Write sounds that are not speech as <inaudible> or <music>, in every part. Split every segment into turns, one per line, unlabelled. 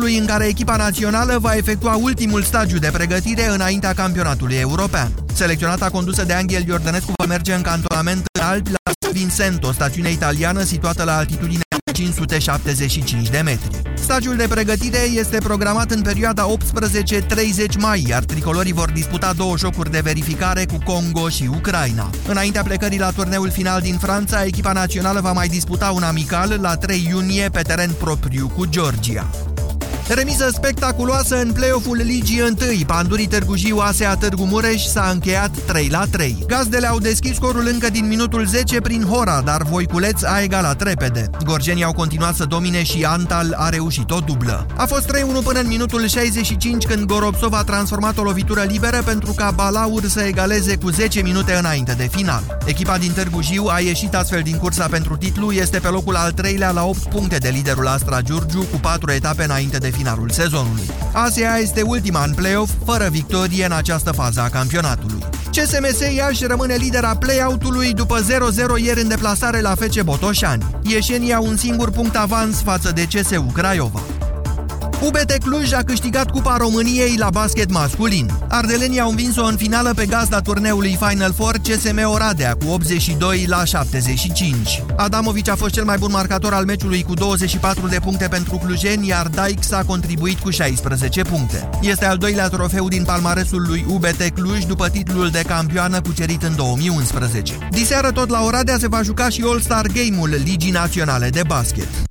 locului în care echipa națională va efectua ultimul stagiu de pregătire înaintea campionatului european. Selecționata condusă de Angel Iordănescu va merge în cantonament în Alpi la Vincent, o stațiune italiană situată la altitudine 575 de metri. Stagiul de pregătire este programat în perioada 18-30 mai, iar tricolorii vor disputa două jocuri de verificare cu Congo și Ucraina. Înaintea plecării la turneul final din Franța, echipa națională va mai disputa un amical la 3 iunie pe teren propriu cu Georgia. Remiză spectaculoasă în play-off-ul Ligii 1. Pandurii Târgu Jiu ASEA Târgu Mureș s-a încheiat 3 la 3. Gazdele au deschis scorul încă din minutul 10 prin Hora, dar Voiculeț a egalat repede. Gorgenii au continuat să domine și Antal a reușit o dublă. A fost 3-1 până în minutul 65 când Goropsov a transformat o lovitură liberă pentru ca Balaur să egaleze cu 10 minute înainte de final. Echipa din Târgu Jiu a ieșit astfel din cursa pentru titlu, este pe locul al treilea la 8 puncte de liderul Astra Giurgiu cu 4 etape înainte de final finalul sezonului. Asia este ultima în play-off, fără victorie în această fază a campionatului. CSMS Iași rămâne lidera play-out-ului după 0-0 ieri în deplasare la FC Botoșani. Ieșenii au un singur punct avans față de CSU Craiova. UBT Cluj a câștigat Cupa României la basket masculin. Ardelenii au învins-o în finală pe gazda turneului Final Four CSM Oradea cu 82 la 75. Adamovic a fost cel mai bun marcator al meciului cu 24 de puncte pentru clujeni, iar Daix a contribuit cu 16 puncte. Este al doilea trofeu din palmaresul lui UBT Cluj după titlul de campioană cucerit în 2011. Diseară tot la Oradea se va juca și All-Star Game-ul Ligii Naționale de Basket.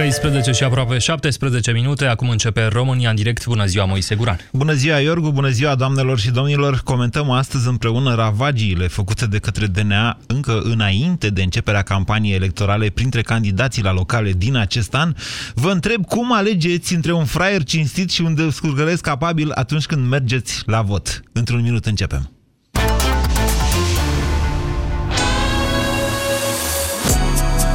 13 și aproape 17 minute, acum începe România în direct. Bună ziua, Moise Guran!
Bună ziua, Iorgu! Bună ziua, doamnelor și domnilor! Comentăm astăzi împreună ravagiile făcute de către DNA încă înainte de începerea campaniei electorale printre candidații la locale din acest an. Vă întreb cum alegeți între un fraier cinstit și un descurcălesc capabil atunci când mergeți la vot. Într-un minut începem.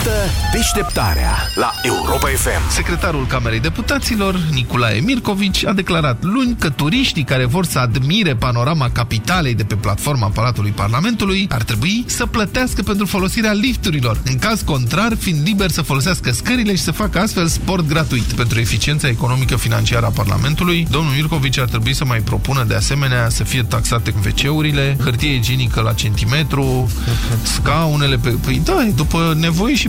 Ascultă deșteptarea la Europa FM.
Secretarul Camerei Deputaților, Nicolae Mircovici, a declarat luni că turiștii care vor să admire panorama capitalei de pe platforma Palatului Parlamentului ar trebui să plătească pentru folosirea lifturilor, în caz contrar fiind liber să folosească scările și să facă astfel sport gratuit. Pentru eficiența economică financiară a Parlamentului, domnul Mircovici ar trebui să mai propună de asemenea să fie taxate WC-urile, hârtie igienică la centimetru, scaunele pe... Păi da, după nevoie și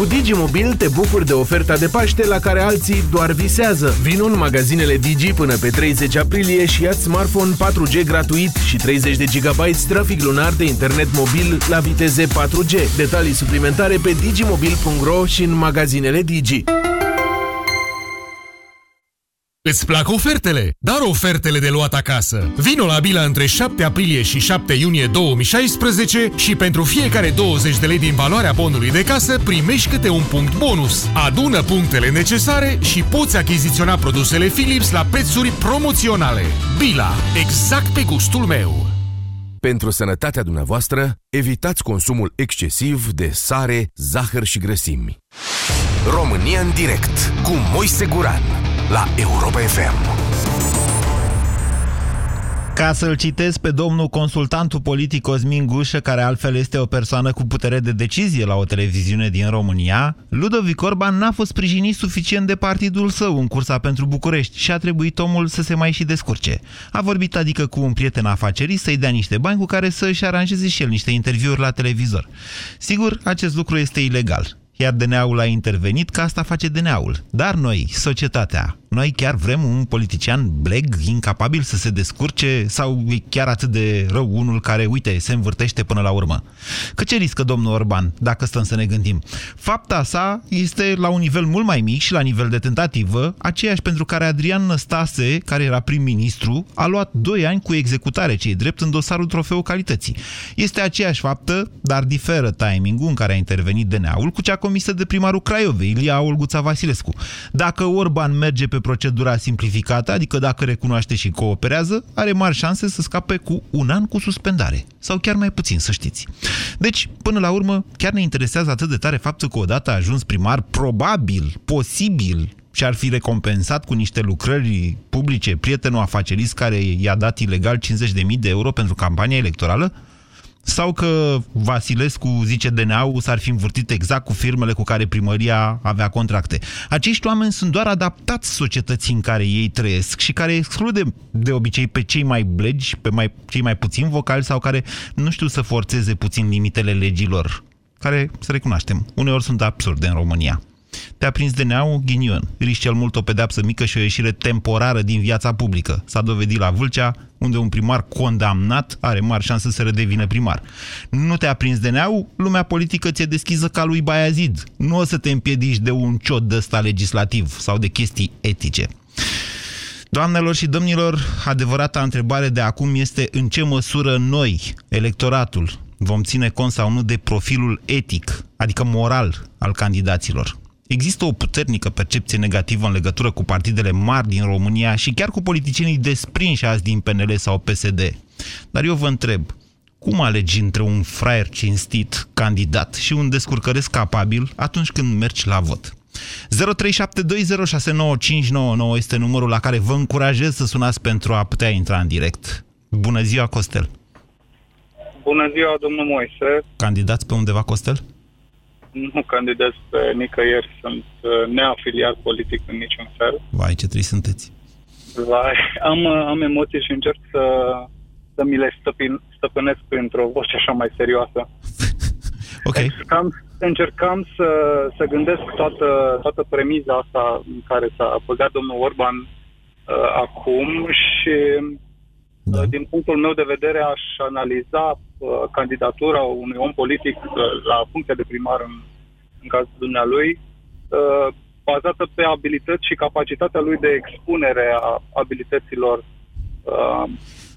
Cu Digimobil te bucuri de oferta de Paște la care alții doar visează. Vino în magazinele Digi până pe 30 aprilie și ia smartphone 4G gratuit și 30 de GB trafic lunar de internet mobil la viteze 4G. Detalii suplimentare pe digimobil.ro și în magazinele Digi.
Îți plac ofertele? Dar ofertele de luat acasă. Vino la Bila între 7 aprilie și 7 iunie 2016 și pentru fiecare 20 de lei din valoarea bonului de casă primești câte un punct bonus. Adună punctele necesare și poți achiziționa produsele Philips la prețuri promoționale. Bila. Exact pe gustul meu.
Pentru sănătatea dumneavoastră, evitați consumul excesiv de sare, zahăr și grăsimi. România în direct cu Moise Guran la Europa FM.
Ca să-l citesc pe domnul consultantul politic Cosmin Gușă, care altfel este o persoană cu putere de decizie la o televiziune din România, Ludovic Orban n-a fost sprijinit suficient de partidul său în cursa pentru București și a trebuit omul să se mai și descurce. A vorbit adică cu un prieten afacerist să-i dea niște bani cu care să-și aranjeze și el niște interviuri la televizor. Sigur, acest lucru este ilegal iar DNA-ul a intervenit, că asta face DNA-ul. Dar noi, societatea, noi chiar vrem un politician bleg, incapabil să se descurce sau e chiar atât de rău unul care, uite, se învârtește până la urmă? Că ce riscă domnul Orban, dacă stăm să ne gândim? Fapta sa este la un nivel mult mai mic și la nivel de tentativă, aceeași pentru care Adrian Năstase, care era prim-ministru, a luat 2 ani cu executare, cei drept, în dosarul trofeu calității. Este aceeași faptă, dar diferă timingul în care a intervenit DNA-ul cu cea comisă de primarul Craiovei, Ilia Olguța Vasilescu. Dacă Orban merge pe procedura simplificată, adică dacă recunoaște și cooperează, are mari șanse să scape cu un an cu suspendare. Sau chiar mai puțin, să știți. Deci, până la urmă, chiar ne interesează atât de tare faptul că odată a ajuns primar, probabil, posibil, și ar fi recompensat cu niște lucrări publice prietenul afacerist care i-a dat ilegal 50.000 de euro pentru campania electorală? Sau că Vasilescu, zice DNA-ul, s-ar fi învârtit exact cu firmele cu care primăria avea contracte. Acești oameni sunt doar adaptați societății în care ei trăiesc și care exclude de obicei pe cei mai blegi, pe mai, cei mai puțin vocali sau care nu știu să forțeze puțin limitele legilor, care, să recunoaștem, uneori sunt absurde în România. Te-a prins DNA-ul, ghinion. Riști cel mult o pedeapsă mică și o ieșire temporară din viața publică. S-a dovedit la Vâlcea, unde un primar condamnat are mari șanse să redevină primar. Nu te-a prins DNA-ul, lumea politică ți-e deschisă ca lui Baiazid. Nu o să te împiedici de un ciot de ăsta legislativ sau de chestii etice. Doamnelor și domnilor, adevărata întrebare de acum este în ce măsură noi, electoratul, vom ține cont sau nu de profilul etic, adică moral, al candidaților. Există o puternică percepție negativă în legătură cu partidele mari din România și chiar cu politicienii desprinși azi din PNL sau PSD. Dar eu vă întreb, cum alegi între un fraier cinstit, candidat, și un descurcăresc capabil atunci când mergi la vot? 0372069599 este numărul la care vă încurajez să sunați pentru a putea intra în direct. Bună ziua, Costel!
Bună ziua, domnul Moise!
Candidați pe undeva, Costel?
Nu candidez pe nicăieri, sunt uh, neafiliat politic în niciun fel.
Vai, ce trist sunteți!
Vai, am, uh, am emoții și încerc să, să mi le stăpin, stăpânesc printr-o voce așa mai serioasă. <laughs>
ok.
Încercam, încercam să, să gândesc toată, toată premiza asta în care s-a băgat domnul Orban uh, acum și da. din punctul meu de vedere aș analiza uh, candidatura unui om politic uh, la funcția de primar în, în cazul dumnealui, uh, bazată pe abilități și capacitatea lui de expunere a abilităților uh,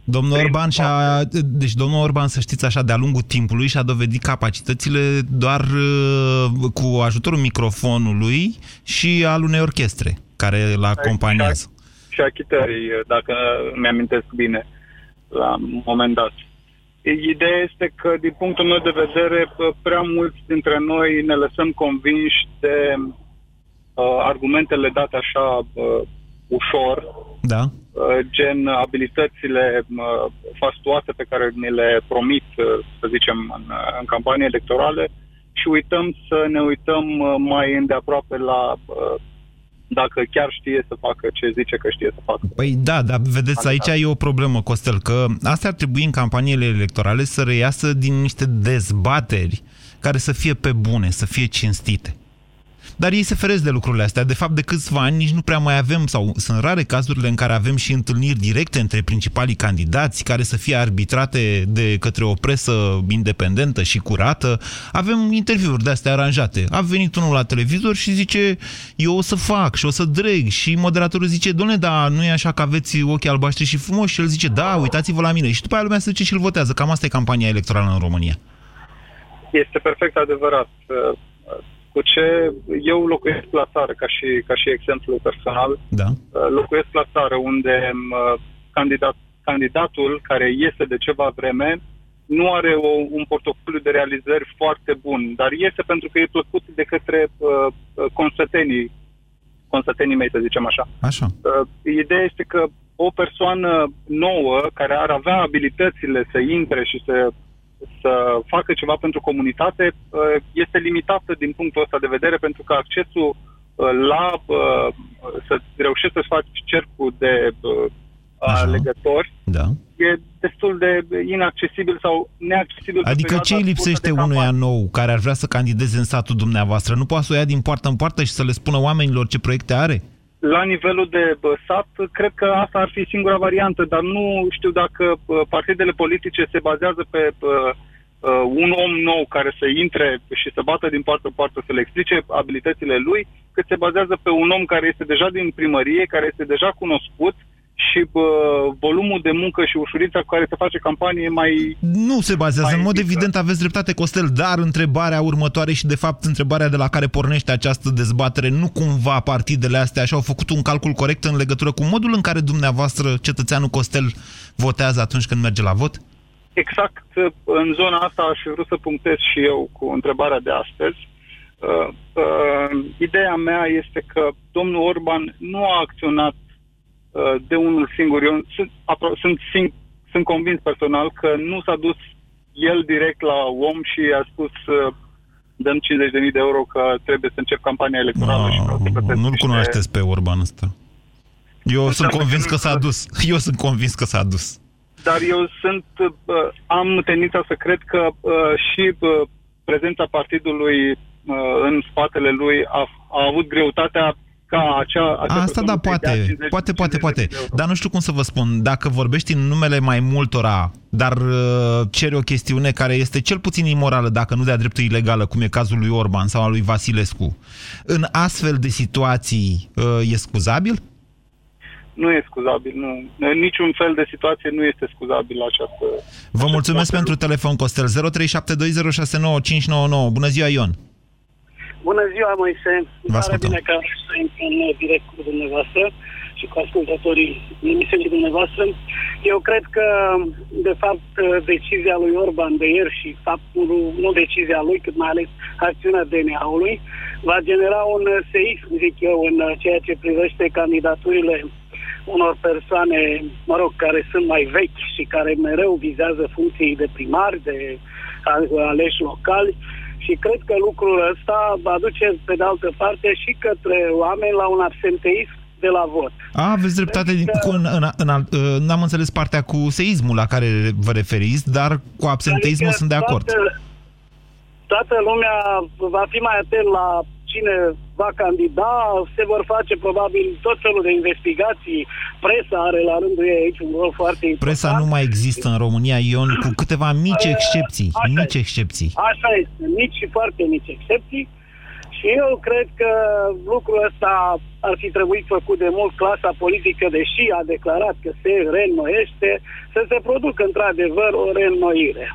Domnul Orban și-a, deci domnul Orban, să știți așa, de-a lungul timpului și-a dovedit capacitățile doar uh, cu ajutorul microfonului și al unei orchestre care l acompaniază.
Și a chitării, dacă mi-amintesc bine, la un moment dat. Ideea este că, din punctul meu de vedere, prea mulți dintre noi ne lăsăm convinși de uh, argumentele date așa uh, ușor,
da.
uh, gen abilitățile uh, fastuoase pe care ni le promit, uh, să zicem, în, uh, în campanie electorale și uităm să ne uităm uh, mai îndeaproape la uh, dacă chiar știe să facă ce zice că știe să facă.
Păi da, dar vedeți, aici e o problemă, Costel, că asta ar trebui în campaniile electorale să reiasă din niște dezbateri care să fie pe bune, să fie cinstite. Dar ei se feresc de lucrurile astea. De fapt, de câțiva ani nici nu prea mai avem, sau sunt rare cazurile în care avem și întâlniri directe între principalii candidați, care să fie arbitrate de către o presă independentă și curată. Avem interviuri de-astea aranjate. A venit unul la televizor și zice, eu o să fac și o să dreg. Și moderatorul zice, doamne, da, nu e așa că aveți ochii albaștri și frumoși? Și el zice, da, uitați-vă la mine. Și după aia lumea se duce și îl votează. Cam asta e campania electorală în România.
Este perfect adevărat cu ce eu locuiesc la țară, ca și, ca și exemplu personal.
Da.
Uh, locuiesc la țară unde uh, candidat, candidatul care iese de ceva vreme nu are o, un portofoliu de realizări foarte bun, dar iese pentru că e plăcut de către uh, consătenii, consătenii mei, să zicem așa.
Așa.
Uh, ideea este că o persoană nouă care ar avea abilitățile să intre și să să facă ceva pentru comunitate uh, este limitată din punctul ăsta de vedere pentru că accesul uh, la uh, să reușești să faci cercul de alegători
da.
e destul de inaccesibil sau neaccesibil.
Adică ce îi lipsește unuia nou care ar vrea să candideze în satul dumneavoastră? Nu poate să o ia din poartă în poartă și să le spună oamenilor ce proiecte are?
La nivelul de sat, cred că asta ar fi singura variantă, dar nu știu dacă partidele politice se bazează pe un om nou care să intre și să bată din poartă în poartă să le explice abilitățile lui, cât se bazează pe un om care este deja din primărie, care este deja cunoscut și bă, volumul de muncă și ușurința cu care se face campanie e mai...
Nu se bazează.
mai
În mod
mică.
evident aveți dreptate, Costel, dar întrebarea următoare și de fapt întrebarea de la care pornește această dezbatere, nu cumva partidele astea și-au făcut un calcul corect în legătură cu modul în care dumneavoastră, cetățeanul Costel, votează atunci când merge la vot?
Exact în zona asta aș fi vrut să punctez și eu cu întrebarea de astăzi. Uh, uh, ideea mea este că domnul Orban nu a acționat uh, de unul singur. Eu sunt, apro- sunt, sing- sunt convins personal că nu s-a dus el direct la om și a spus uh, dăm 50.000 de euro că trebuie să încep campania electorală și vreau să plătesc
Nu-l
niște-
cunoașteți pe Orban ăsta. Eu sunt
Înseamnă
convins
că
că
nu-l
s-a dus. Eu sunt convins că s-a dus.
Dar eu sunt, uh, am tendința să cred că uh, și uh, prezența partidului uh, în spatele lui a, a avut greutatea ca acea... acea
Asta
persoană
da,
să-i dea
poate,
50
poate, poate,
50
poate.
de euro.
Dar nu știu cum să vă spun. Dacă vorbești în numele mai multora, dar uh, cere o chestiune care este cel puțin imorală, dacă nu de-a dreptul ilegală, cum e cazul lui Orban sau al lui Vasilescu, în astfel de situații uh, e scuzabil?
Nu e scuzabil, nu. În niciun fel de situație nu este scuzabil această...
Vă mulțumesc
poate
pentru telefon, Costel. 0372069599. Bună ziua, Ion!
Bună ziua, Moise.
Vă
Pare
ascultăm.
bine că să intru în direct cu dumneavoastră și cu ascultătorii emisiunii dumneavoastră. Eu cred că, de fapt, decizia lui Orban de ieri și faptul, nu decizia lui, cât mai ales acțiunea DNA-ului, va genera un seism, zic eu, în ceea ce privește candidaturile unor persoane, mă rog, care sunt mai vechi și care mereu vizează funcții de primari, de a- aleși locali și cred că lucrul ăsta va duce, pe de altă parte, și către oameni la un absenteism de la vot.
A, aveți dreptate.
Cred că-
Cu, în, în, în, al- uh, n-am înțeles partea cu seismul la care vă referiți, dar cu absenteismul
Adică
sunt de acord.
Toată, toată lumea va fi mai atent la cine va candida, se vor face probabil tot felul de investigații. Presa are la rândul ei aici un rol foarte important.
Presa nu mai există în România, Ion, cu câteva mici excepții.
Așa
Mici
este.
excepții.
Așa este, mici și foarte mici excepții. Și eu cred că lucrul ăsta ar fi trebuit făcut de mult clasa politică, deși a declarat că se reînnoiește, să se producă într-adevăr o reînnoire.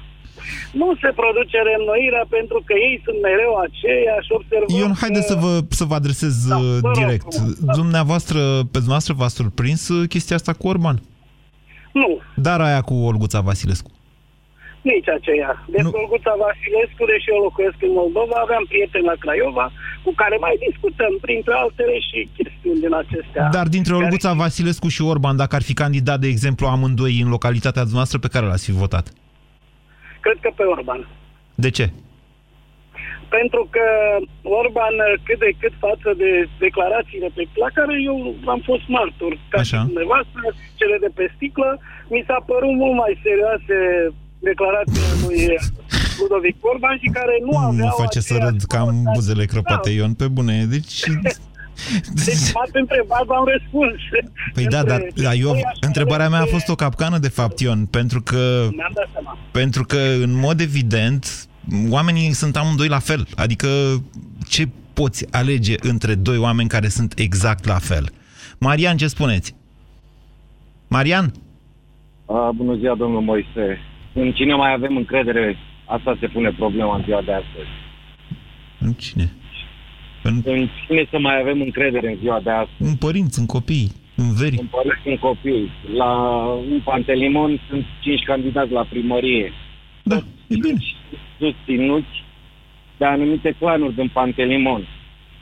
Nu se produce reînnoirea pentru că ei sunt mereu aceiași, observăm
Ion,
că-
haideți să vă, să vă adresez
Da,
uh,
vă rog
direct.
frumos.
Dumneavoastră, pe dumneavoastră v-a surprins uh, chestia asta cu Orban?
Nu,
Dar aia cu Olguța Vasilescu.
nici aceea. De
Nu.
Olguța Vasilescu, deși eu locuiesc în Moldova, aveam prieteni la Craiova cu care mai discutăm, printre altele, și chestiuni din acestea.
Dar dintre
Care-
Olguța Vasilescu și Orban, dacă ar fi candidat, de exemplu, amândoi în localitatea dumneavoastră, pe care l-ați fi votat?
Cred că pe Orban.
De ce?
Pentru că Orban, cât de cât față de declarațiile pe, la care eu am fost martor, ca
Așa.
și dumneavoastră, cele de pe sticlă, mi s-a părut mult mai serioase declarațiile <laughs> lui Ludovic Orban și care nu
Nu
aveau
mă face să
aceeași
râd că am
connotație.
buzele crăpate,
Da.
Ion, pe bune. Deci... <laughs>
Deci m-ați întrebat, v-am răspuns.
Păi da, dar,
Între-
dar eu,
Păi așa
întrebarea mea a
este-
fost o capcană, de fapt, Ion, pentru că
Mi-am dat seama.
Pentru că, în mod evident, oamenii sunt amândoi la fel. Adică, ce poți alege între doi oameni care sunt exact la fel? Marian, ce spuneți? Marian?
A, bună ziua, domnul Moise. În cine mai avem încredere? Asta se pune problema în ziua de astăzi.
În cine? În,
În cine să mai avem încredere în ziua de astăzi?
în părinți, în copii, în veri.
În părinți, în copii. La un Pantelimon sunt cinci candidați la primărie.
Da, e bine.
Susținuți de anumite clanuri din Pantelimon.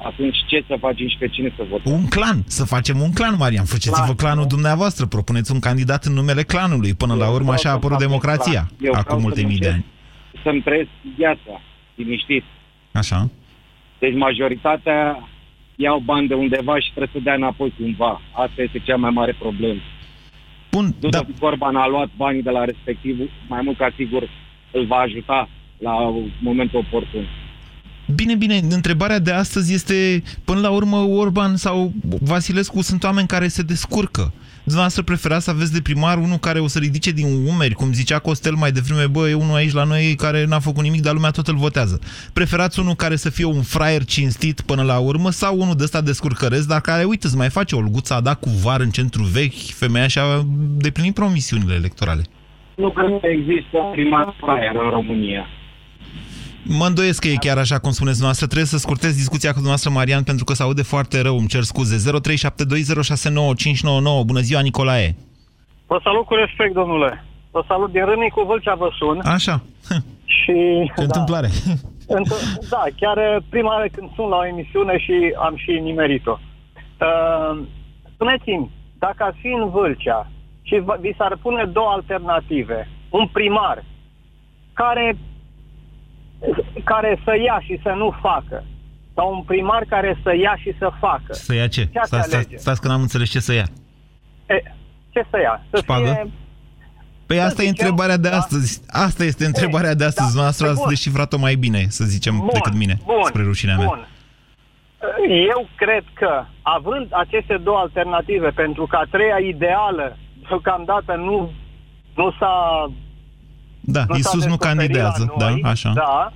Atunci ce să facem și pe cine să votăm?
Un clan, să facem un clan, Marian. Faceți-vă
Clan.
clanul dumneavoastră, propuneți un candidat în numele clanului. Până la
Eu
urmă
vreau
așa a
să
apărut
fac un
democrația,
clan. Eu vreau
acum
să
multe mii de
muncesc.
ani.
Să-mi trăiesc viața, liniștit.
Așa?
Deci majoritatea iau bani de undeva și trebuie să dea înapoi cumva. Asta este cea mai mare problemă.
Bun, da,
Ludovic Orban a luat banii de la respectiv, mai mult ca sigur îl va ajuta la momentul oportun.
Bine, bine, întrebarea de astăzi este, până la urmă, Orban sau Vasilescu sunt oameni care se descurcă. Dumneavoastră preferați să aveți de primar unul care o să ridice din umeri, cum zicea Costel mai devreme, bă, e unul aici la noi care n-a făcut nimic, dar lumea tot îl votează. Preferați unul care să fie un fraier cinstit până la urmă sau unul de ăsta descurcăresc, dar care, uite, îți mai face o lguță, a dat cu var în centru vechi, femeia și-a deplinit promisiunile electorale.
Nu cred că există primar fraier în România.
Mă îndoiesc că e chiar așa cum spuneți dumneavoastră. Trebuie să scurtez discuția cu dumneavoastră, Marian, pentru că se aude foarte rău. Îmi cer scuze. 0372069599. Bună ziua, Nicolae.
Vă salut cu respect, domnule. Vă salut din Râmnicu Vâlcea, vă sun.
Așa. <laughs>
Și,
Ce întâmplare.
Înt- da, chiar prima oară când sunt la o emisiune și am și nimerit-o. Uh, spuneți-mi, dacă ați fi în Vâlcea și v- vi s-ar pune două alternative, un primar care, care să ia și să nu facă, sau un primar care să ia și să facă.
Să ia ce?
Ce ați
Stați, stați,
alege?
stați că n-am înțeles ce să ia.
E, ce să ia? Să
Șpagă?
fie...
Păi
Să
asta e
zicem,
întrebarea de
da.
astăzi. Asta este întrebarea de astăzi.
da,
Noastră
păi
ați
bun.
deșifrat-o mai bine, să zicem,
Bun,
decât mine,
bun,
spre rușinea mea.
Bun. Eu cred că, având aceste două alternative, pentru că a treia ideală, deocamdată nu, nu s-a
Da,
nu s-a
Iisus nu
descoperit
candidează,
la noi,
da, așa.
Da,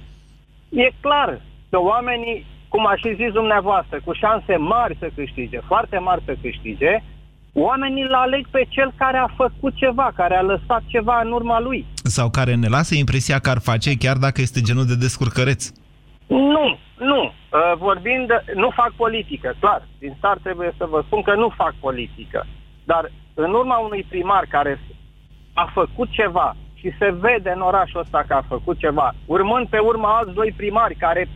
e clar că oamenii, cum a și zis dumneavoastră, cu șanse mari să câștige, foarte mari să câștige, oamenii îl aleg pe cel care a făcut ceva, care a lăsat ceva în urma lui.
Sau care ne lasă impresia că ar face, chiar dacă este genul de descurcăreț.
Nu, nu. Uh, vorbind, de, nu fac politică, clar. Din start trebuie să vă spun că nu fac politică. Dar în urma unui primar care a făcut ceva și se vede în orașul ăsta că a făcut ceva, urmând pe urma alți doi primari care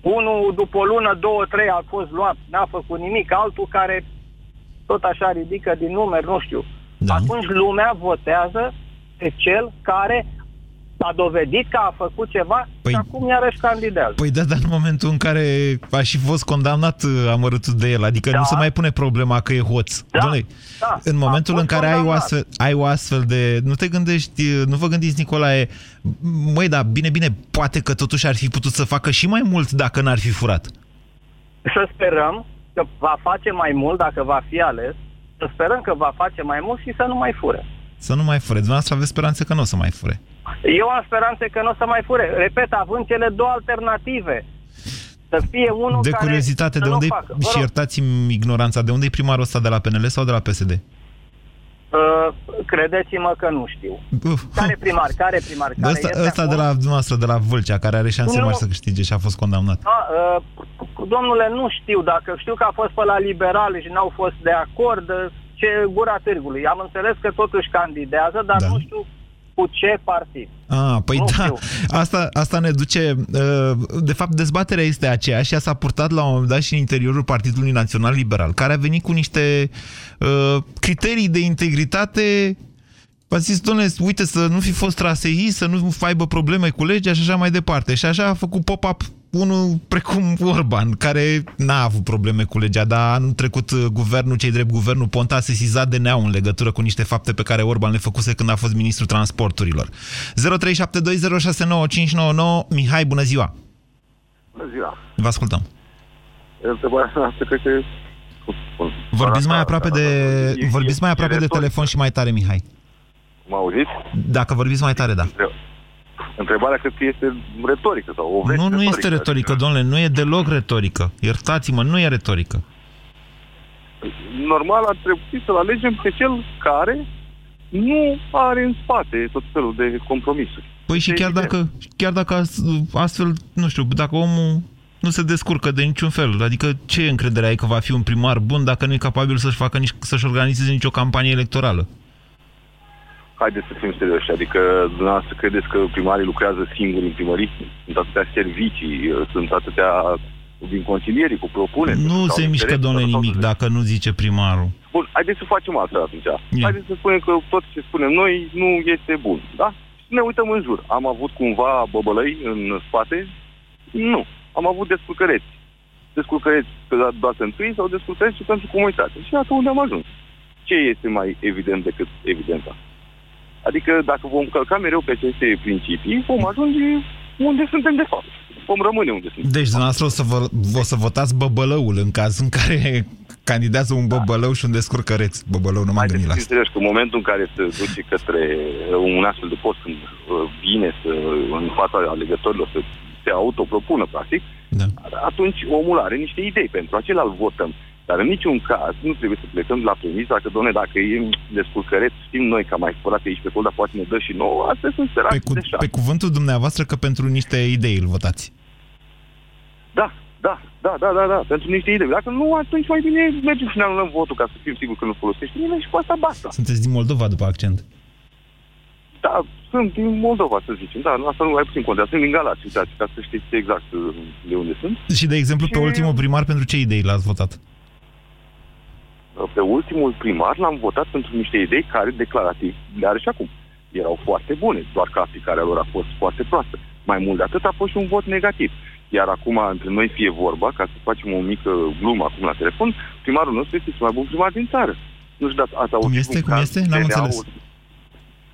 unul după o lună, două, trei a fost luat, n-a făcut nimic, altul care tot așa ridică din numeri, nu știu.
Da.
Atunci lumea votează pe cel care a dovedit că a făcut ceva
Păi-
și acum iarăși candidează.
Păi da, dar în momentul în care a și fost condamnat uh, amărâtul de el, adică
Da.
nu se mai pune problema că e hoț.
Da,
Doamne,
da,
în
a
momentul în
fost
care ai o,
condamnat.
astfel, ai o astfel de... Nu te gândești, uh, nu vă gândiți, Nicolae, măi, da, bine, bine, poate că totuși ar fi putut să facă și mai mult dacă n-ar fi furat.
Să sperăm că va face mai mult dacă va fi ales, să sperăm că va face mai mult și să nu mai fure.
Să nu mai fure. Dumneavoastră aveți speranțe că nu o să mai fure.
Eu am speranțe că nu o să mai fure. Repet, având cele două alternative. Să fie unul
De
care
curiozitate,
să
de
nu
unde
facă. Vă
și
rog,
iertați-mi ignoranța, de unde e primarul ăsta, de la PNL sau de la PSD?
uh, credeți-mă că nu știu.
Uf.
Care primar? Care primar?
De
Care
ăsta,
este
ăsta de
acum?
la dumneavoastră, de la Vâlcea, care are șanse
Nu.
mari să câștige și a fost condamnat.
Da, uh, domnule, nu știu dacă știu că a fost pe la liberal și n-au fost de acord, uh, ce gura târgului. Am înțeles că totuși candidează, dar
Da.
nu știu cu ce partid.
Ah, păi
Nu
da,
știu.
asta, asta ne duce... uh, De fapt, dezbaterea este aceeași, ea s-a purtat la un moment dat și în interiorul Partidului Național Liberal, care a venit cu niște uh, criterii de integritate V-a zis, domnule, uite, să nu fi fost traseii, să nu aibă probleme cu legea și așa mai departe. Și așa a făcut pop-up unul precum Orban, care n-a avut probleme cu legea, dar anul trecut uh, guvernul, cei drept guvernul Ponta a sesizat DNA-ul în legătură cu niște fapte pe care Orban le făcuse când a fost ministrul transporturilor. 0372069599 Mihai, bună ziua!
Bună ziua.
Vă ascultăm.
Întrebarea noastră cred că... cum spun,
Vorbiți mai
arată-
aproape de,
e-
vorbiți
e-
mai
e
aproape de
retorică.
telefon și mai tare, Mihai.
Mă auziți?
Dacă vorbiți mai tare, da.
Între- Întrebarea cred că este retorică sau o veste
Nu, nu este retorică, domnule, nu e deloc retorică. Iertați-mă, nu e retorică.
Normal ar trebui să-l alegem pe cel care nu are în spate tot felul de compromisuri.
Păi și chiar dacă, chiar dacă as- astfel, nu știu, dacă omul nu se descurcă de niciun fel, adică ce încredere ai că va fi un primar bun dacă nu e capabil să-și facă nici, să-și organizeze nicio campanie electorală?
Haideți să fim serioși, adică dumneavoastră credeți că primarii lucrează singuri în primării? Sunt atâtea servicii, sunt atâtea din consilierii cu propuneri.
Nu
sau
se mișcă,
interese,
domnule,
sau-
nimic dacă nu zice primarul.
Bun, haideți să facem asta atunci.
Ia.
Haideți să spunem că tot ce spunem noi nu este bun, da? Ne uităm în jur. Am avut cumva băbălăi în spate? Nu. Am avut descurcăreți. Descurcăreți pe dată întâi sau descurcăreți și pentru comunitate. Și iată unde am ajuns. Ce este mai evident decât evidența? Adică dacă vom călca mereu pe aceste principii, vom ajunge unde suntem de fapt. Vom rămâne unde suntem.
Deci, dumneavoastră o să, vă, o să votați băbălăul în caz în care <laughs> candidează un băbălău și un descurcăreț. Băbălău, nu m-am gândit la asta.
Înțelegi că în momentul în care se duce către uh, un astfel de post, când uh, vine să, în fața alegătorilor să se autopropună, practic,
da.
atunci omul are niște idei. Pentru acela îl votăm. Dar în niciun caz nu trebuie să plecăm de la premisa că, doamne, dacă e descurcăreț, știm noi că am mai spălat aici pe acolo, dar poate ne dă și nouă, astea sunt săraci
Pe, cu,
de șapte.
pe cuvântul dumneavoastră că pentru niște idei îl votați.
Da, da, da, da, da, da, pentru niște idei. Dacă nu, atunci mai bine mergem și ne anulăm votul ca să fim siguri că nu folosește nimeni și cu asta basta.
Sunteți din Moldova după accent.
Da, sunt din Moldova, să zicem. Da, asta nu mai puțin contează. Sunt din Galați, uitați, ca să știți exact uh, de unde sunt.
Și, de exemplu, pe
Și-
ultimul primar, pentru ce idei l-ați votat?
Pe ultimul primar l-am votat pentru niște idei care, declarativ, le are și acum. Erau foarte bune, doar că aplicarea lor a fost foarte proastă. Mai mult de atât a fost și un vot negativ. Iar acum, între noi fie vorba, ca să facem o mică glumă acum la telefon, primarul nostru este cel mai bun primar din țară. Nu știu dacă ați auzit
este?
un
Cum
caz
este? N-am
DNA-ul.
înțeles.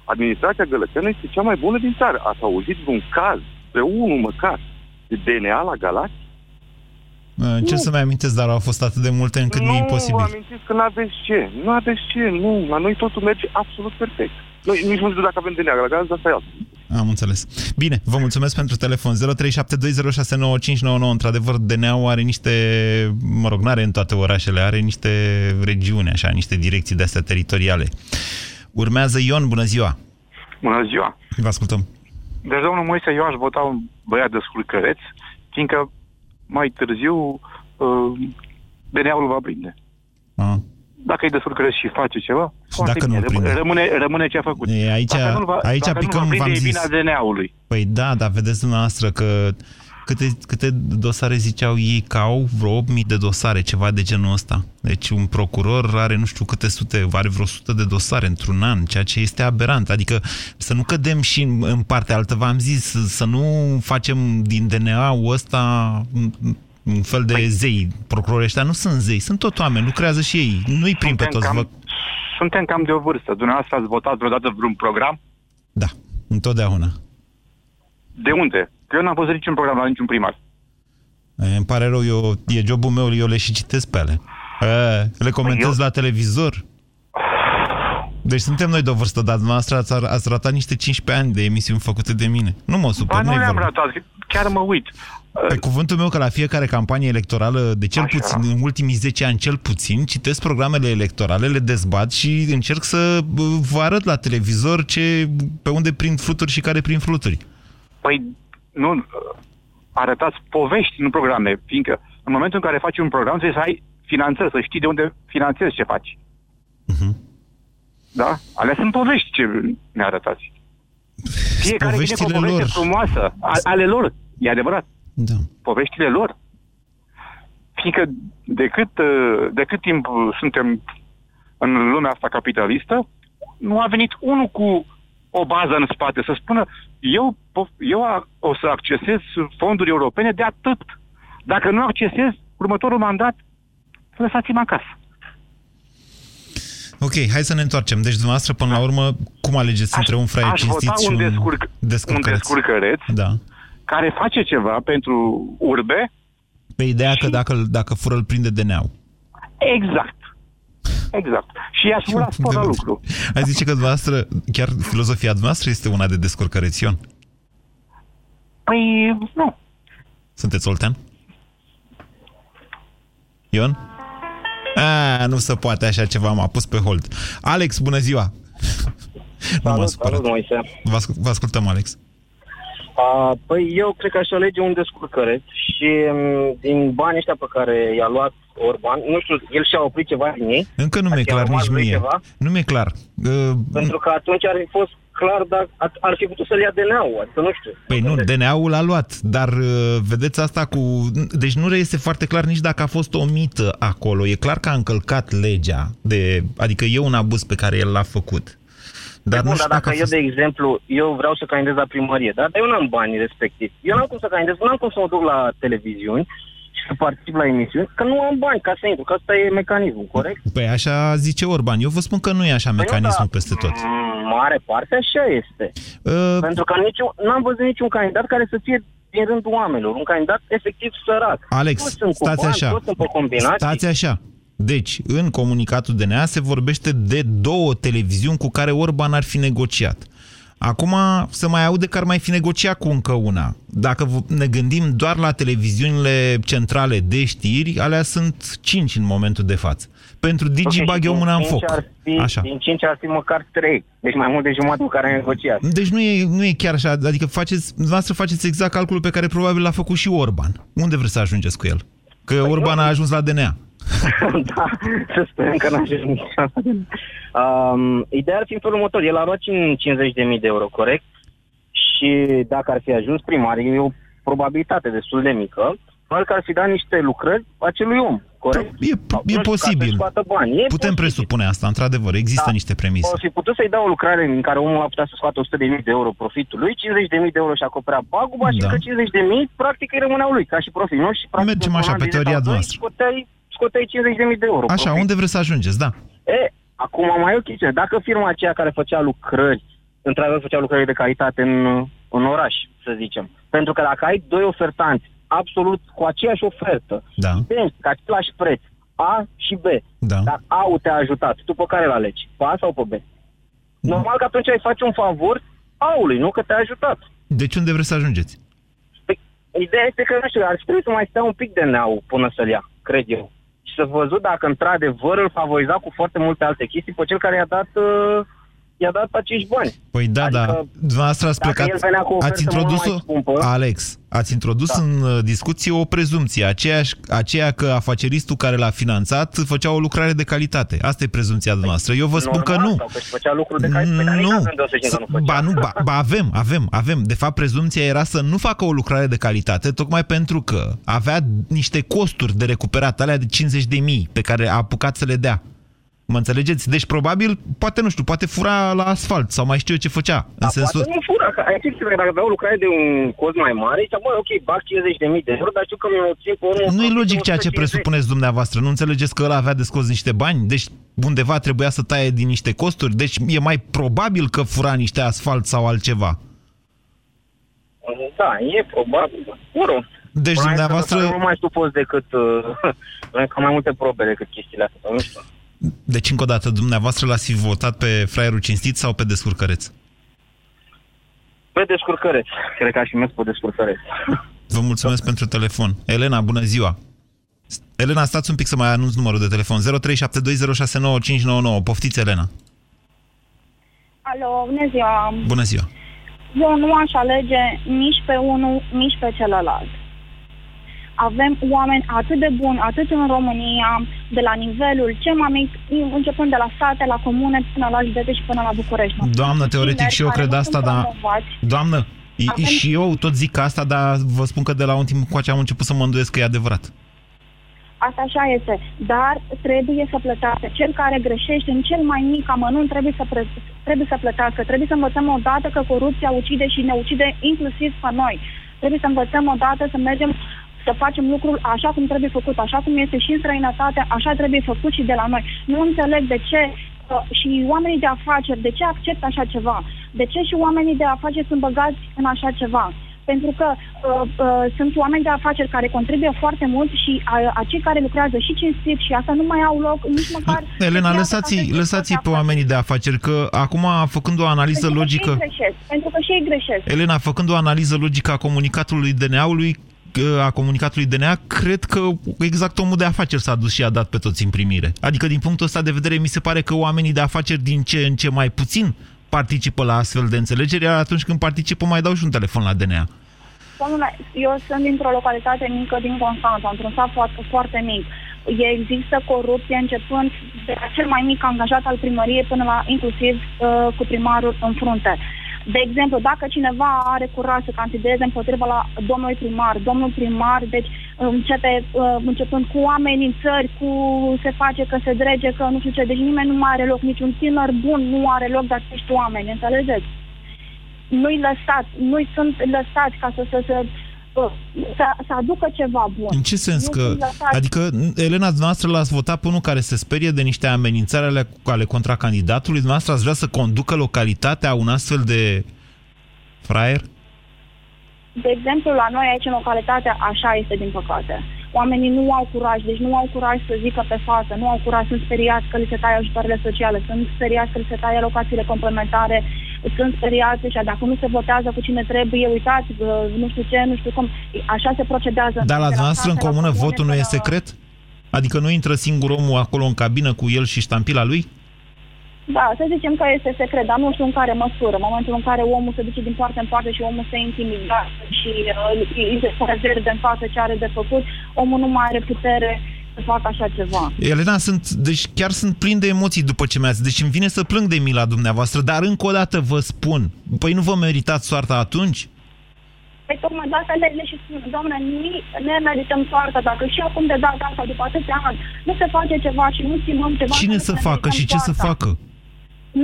Administrația gălățeană este cea mai bună din țară. Ați auzit un caz, pe unul măcar, de DNA la Galați?
Încerc să-mi amintesc, dar au fost atât de multe încât nu, e
nu
imposibil.
vă amintiți că nu aveți ce. Nu aveți ce, nu. La noi totul merge absolut perfect. Noi nici nu știu dacă avem DNA la Galați, dar asta e altul.
Am înțeles. Bine, vă mulțumesc pentru telefon. 0372069599. Într-adevăr, DNA-ul are niște, mă rog, n-are în toate orașele, are niște regiuni, așa, niște direcții de-astea teritoriale. Urmează Ion, bună ziua!
Bună ziua!
Vă ascultăm.
Deci, domnul Moise, eu aș vota un băiat de sculcăreț, fiindcă mai târziu uh, DNA-ul va prinde.
Ah.
Dacă e de sculcăreț și face ceva, foarte
dacă
bine.
nu-l prinde?
Rămâne, rămâne ce a făcut.
E, aici
dacă nu-l va,
aici
dacă
picăm,
nu-l va
v-am
prinde, e
zis.
vina DNA-ului.
Păi da, dar vedeți dumneavoastră că câte, câte dosare ziceau ei că au vreo 8.000 de dosare, ceva de genul ăsta. Deci un procuror are nu știu câte sute, are vreo 100 de dosare într-un an, ceea ce este aberant. Adică să nu cădem și în, în partea altă, v-am zis, să nu facem din DNA-ul ăsta un fel de
Păi-
zei. Procurorii ăștia nu sunt zei, sunt tot oameni, lucrează și ei. Nu-i prim pe
Suntem
toți.
cam,
Vă...
suntem cam de o vârstă. Dumneavoastră ați votat vreodată vreun program?
Da, întotdeauna.
De unde? Că eu n-am văzut niciun program la niciun primar.
E, Îmi pare rău, eu, e jobul meu, eu le și citesc pe ale. E, le comentez
eu-
la televizor. Deci suntem noi de o vârstă, dar dumneavoastră ați, ați ratat niște 15 ani de emisiuni făcute de mine. Nu mă supăr,
Ba, nu
nu-i
le-am
vorba.
ratat, chiar mă uit.
Pe cuvântul meu că la fiecare campanie electorală, de cel
Așa.
puțin, în ultimii 10 ani cel puțin, citesc programele electorale, le dezbat și încerc să bă, vă arăt la televizor ce, pe unde prind fluturi și care prind fluturi.
Păi, nu, uh, arătați povești, nu programe, fiindcă în momentul în care faci un program trebuie să ai finanțări, să știi de unde finanțezi ce faci.
Mhm.
Da? Alea sunt povești ce ne arătați. Fiecare vine cu o
poveștile
poveste
lor.
frumoasă, a- ale lor, e adevărat.
Da.
Poveștile lor. Fiindcă de cât, uh, de cât timp uh, suntem în lumea asta capitalistă, nu a venit unul cu o bază în spate să spună eu, po- eu a- o să accesez fonduri europene de atât. Dacă nu accesez, următorul mandat, lăsați-mă acasă.
Ok, hai să ne întoarcem. Deci, dumneavoastră, până la urmă, cum alegeți între un fraier
aș vota
cinstit și
un
un
descurc- un
descurcăreț?
descurcăreț
Da.
care face ceva pentru urbe,
Pe ideea că dacă, dacă fură îl prinde DNA-ul.
exact. Exact. Și i-aș vrea spor la lucru.
Ai zice că dumneavoastră, chiar filozofia dumneavoastră este una de descurcărețion.
Păi, nu.
Sunteți oltean? Ion? A, nu se poate așa ceva, m-a pus pe hold. Alex, bună ziua! <laughs> nu m-a supărat.
Salut, Moise.
Vă, ascult, vă ascultăm, Alex.
A, păi eu cred că aș alege un descurcăreț și m, din banii ăștia pe care i-a luat Orban, nu știu, el și-a oprit ceva din ei.
Încă nu mi-e
Adică
clar
i-a rămas
nici
lui
mie.
Ceva,
Nu mi-e clar. Uh,
pentru că atunci ar fi fost clar, dar ar, ar fi putut să-l ia DNA-ul, adică nu știu.
Păi nu, DNA-ul a luat, dar uh, vedeți asta cu... Deci nu reiese foarte clar nici dacă a fost o mită acolo. E clar că a încălcat legea, de... adică e un abuz pe care el l-a făcut. Dar
Bun,
nu
dar
știu
dacă
dacă a
eu,
fost...
de exemplu, eu vreau să candidez la primărie, da? dar eu n-am banii respectiv. Eu n-am cum să candidez, n-am cum să mă duc la televiziuni și să particip la emisiuni, că nu am bani ca să intru, că asta e mecanismul, corect?
Păi așa zice Orban. Eu vă spun că nu e așa
Păi nu,
mecanismul
da.
peste tot.
Mm, mare parte așa este.
Uh,
Pentru că niciun, n-am văzut niciun candidat care să fie din rândul oamenilor. Un candidat efectiv sărac.
Alex,
toți sunt cu
stați
bani,
așa.
Toți sunt pe combinații.
Stați așa. Deci, în comunicatul DNA se vorbește de două televiziuni cu care Orban ar fi negociat. Acum se mai aude că ar mai fi negociat cu încă una. Dacă v- ne gândim doar la televiziunile centrale de știri, alea sunt cinci în momentul de față. Pentru Digi
Ok,
bag eu
din
mâna în
cinci
foc.
Ar fi,
Așa.
Din 5 ar fi măcar 3. Deci mai mult de jumătate cu care am negociat.
Deci nu e, nu e chiar așa, adică faceți, dumneavoastră faceți exact calculul pe care probabil l-a făcut și Orban. Unde vreți să ajungeți cu el? Că
Păi
Orban a ajuns la DNA. <laughs>
da, să sperăm că n-ajung niciodată. Um, ideea ar fi în felul următor. El a luat 50.000 de euro, corect? Și dacă ar fi ajuns primar, e o probabilitate destul de mică, probabil că ar fi dat niște lucrări acelui om, corect?
E, e posibil.
Bani. E
Putem presupune asta, într-adevăr. Există
Da.
niște premise.
O fi putut să-i dea o lucrare în care omul a putea să scoată 100.000 de euro profitul lui, 50.000 de euro și acoperea paguba și
Da.
că 50.000 practic îi rămâneau lui, ca și profit, nu? Și practic
Mergem
într-un
așa,
an
pe
de zile
teoria
sau doi,
noastră.
Scoteai, scoteai 50.000 de euro.
Așa,
profit.
unde vreți să ajungeți, da.
E, acum mai e o chestie. Dacă firma aceea care făcea lucrări, într-adevăr făcea lucrări de calitate în, în oraș, să zicem. Pentru că dacă ai doi ofertanți absolut cu aceeași ofertă,
da.
identici, cu același preț, A și B,
da.
dar A-ul te-a ajutat, tu pe care îl alegi? Pe A sau pe B? Normal că atunci ai face un favor A-ului, nu că te-a ajutat.
Deci unde vreți să ajungeți?
Ideea este că, nu știu, ar trebui să mai stea un pic de neau până să-l ia, cred eu. Și să văzut dacă într-adevăr îl favoriza cu foarte multe alte chestii pe cel care i-a dat, uh, i-a dat acești bani.
Păi da,
Adică,
da. Dumneavoastră ați
dacă
plecat...
el venea cu o
ați
ofertă
introdus
mult mai
o...
scumpă-
Alex, ați introdus
Da.
în uh, discuție o prezumție. Aceeași, aceea că afaceristul care l-a finanțat făcea o lucrare de calitate. Asta e prezumția dumneavoaă. Eu vă spun că
normal,
nu.
Sau că își făcea lucruri de calitate, dar nici
Nu.
n-avem de o să zicem că nu făcea.
Ba, nu, ba, ba avem, avem, avem. De fapt, prezumția era să nu facă o lucrare de calitate, tocmai pentru că avea niște costuri de recuperat, alea de 50 de mii pe care a apucat să le dea. Mă înțelegeți? Deci, probabil, poate, nu știu, poate fura la asfalt sau mai știu eu ce făcea. În
Da,
sensul...
Poate nu fura, că aici este dacă avea o lucrare de un cost mai mare, zicea, bă, ok, bag 50.000 de euro, dar știu că mi-o țin pe urmă.
Nu e logic ceea ce
150.
presupuneți dumneavoastră. Nu înțelegeți că ăla avea de scos niște bani? Deci undeva trebuia să taie din niște costuri? Deci e mai probabil că fura niște asfalt sau altceva.
Da, e probabil. Mă rog.
Deci
Probabil că
dumneavoastră-
ăsta Nu mai stupos decât... Uh, <laughs> că mai multe probe decât chestiile astea. Nu știu.
Deci, încă o dată, dumneavoastră l-ați fi votat pe fraierul cinstit sau pe descurcăreț?
Pe descurcăreț. Cred că aș fi mers pe descurcăreț.
Vă mulțumesc pentru telefon. Elena, bună ziua! Elena, stați un pic să mai anunț numărul de telefon. 0372069599. Poftiți, Elena.
Alo, bună ziua.
Bună ziua!
Eu nu aș alege nici pe unul, nici pe celălalt. Avem oameni atât de buni, atât în România, de la nivelul cel mai mic, începând de la sate, la comune, până la județe și până la București.
Doamnă, teoretic și eu
Tineri
cred
care nu
asta,
sunt
dar...
promovați.
Doamnă, i-
Avem-
și eu tot zic asta, dar vă spun că de la un timp încoace am început să mă îndoiesc că e adevărat.
Asta așa este. Dar trebuie să plătească. Cel care greșește în cel mai mic amănunt trebuie să, pre- trebuie să plătească. Trebuie să învățăm odată că corupția ucide și ne ucide inclusiv pe noi. Trebuie să învățăm odată să mergem să facem lucrul așa cum trebuie făcut, așa cum este și în străinătate, așa trebuie făcut și de la noi. Nu înțeleg de ce uh, și oamenii de afaceri, de ce acceptă așa ceva? De ce și oamenii de afaceri sunt băgați în așa ceva? Pentru că uh, uh, sunt oameni de afaceri care contribuie foarte mult și uh, acei care lucrează și cinstit și asta nu mai au loc nici măcar... <laughs>
Elena, lăsați-i, lăsați pe oamenii de afaceri, că acum, făcând o analiză
pentru Că și
logică...
ei greșesc, pentru că și ei greșesc.
Elena, făcând o analiză logică a comunicatului DNA-ului, a comunicatului DNA, cred că exact omul de afaceri s-a dus și a dat pe toți în primire. Adică, din punctul ăsta de vedere, mi se pare că oamenii de afaceri din ce în ce mai puțin participă la astfel de înțelegeri, iar atunci când participă mai dau și un telefon la DNA.
Domnule, eu sunt dintr-o localitate mică din Constanța, într-un sat foarte, foarte mic. Există corupție începând de la cel mai mic angajat al primăriei până la inclusiv uh, cu primarul în frunte. De exemplu, dacă cineva are curaj să candideze împotriva la domnul primar, domnul primar, deci începe, uh, începând cu amenințări, cu se face că se drege, că nu știu ce, deci nimeni nu mai are loc, niciun tânăr bun nu are loc de acești oameni, înțelegeți? nu-i lăsați, nu-i sunt lăsați ca să, să, să să, să aducă ceva bun.
În ce sens
Nu
că...
sunt lăsați-
Adică, Elena, dumneavoastră l-ați votat pe unul care se sperie de niște amenințări ale, ale contracandidatului, dumneavoastră ați vrea să conducă localitatea un astfel de fraier?
De exemplu, la noi aici în localitate așa este din păcate. Oamenii nu au curaj, deci nu au curaj să zică pe față, nu au curaj, sunt speriați că li se taie ajutoarele sociale, sunt speriați că li se taie alocațiile complementare, sunt speriați și dacă nu se votează cu cine trebuie, uitați, uh, nu știu ce, nu știu cum, așa se procedează.
Dar la
De
dumneavoastră în
sate la
comună
comune
votul nu e
până-
secret? Adică nu intră singur omul acolo în cabină cu el și ștampila lui?
Da, să zicem că este secret, dar nu știu în care măsură. În momentul în care omul se duce din parte în parte și omul se intimidează și uh, îi se pare verde în față ce are de făcut, omul nu mai are putere să facă așa ceva.
Elena, sunt, deci chiar sunt plin de emoții după ce mi-ați... Deci îmi vine să plâng de mila dumneavoastră, dar încă o dată vă spun, păi nu vă meritați soarta atunci?
Păi tocmai de asta le, le și spun, doamne, ni- ne merităm soarta, dacă și acum de data asta, după atâția ani, nu se face ceva și nu schimbăm ceva...
Cine
nu
să
ne
facă
merităm
și ce să
soarta.
facă?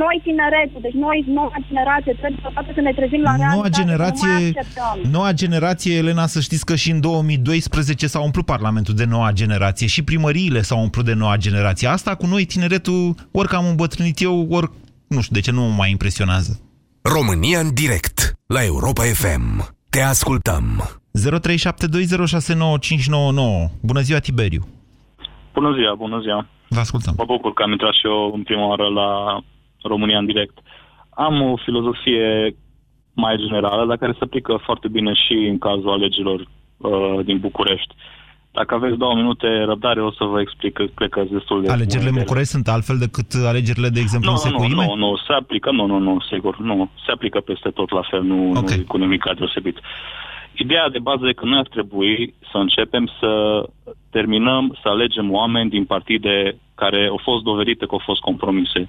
Noi tineretul, deci noi, noua generație, trebuie să facă să ne trezim la realitate,
Noua
să nu mai
generație,
acceptăm.
noua generație, Elena, să știți că și în 2012 s-a umplut Parlamentul de noua generație și primăriile s-au umplut de noua generație. Asta cu noi, tineretul, ori am îmbătrânit eu, ori nu știu de ce nu mă mai impresionează.
România în direct la Europa FM. Te ascultăm.
0372069599. Bună ziua, Tiberiu.
Bună ziua, bună ziua.
Vă ascultăm.
Mă bucur că am intrat și eu în prima oară la România în direct. Am o filozofie mai generală, dar care se aplică foarte bine și în cazul alegerilor uh, din București. Dacă aveți două minute răbdare, o să vă explic, că cred că sunt destul de...
Alegerile în
bune.
București sunt altfel decât alegerile, de exemplu,
Nu,
în
nu,
Secuime?
nu, nu, se aplică, nu, nu, nu, sigur, nu, se aplică peste tot la fel, nu, okay. nu e cu nimic deosebit. Ideea de bază e că noi ar trebui să începem să terminăm să alegem oameni din partide care au fost dovedite că au fost compromise.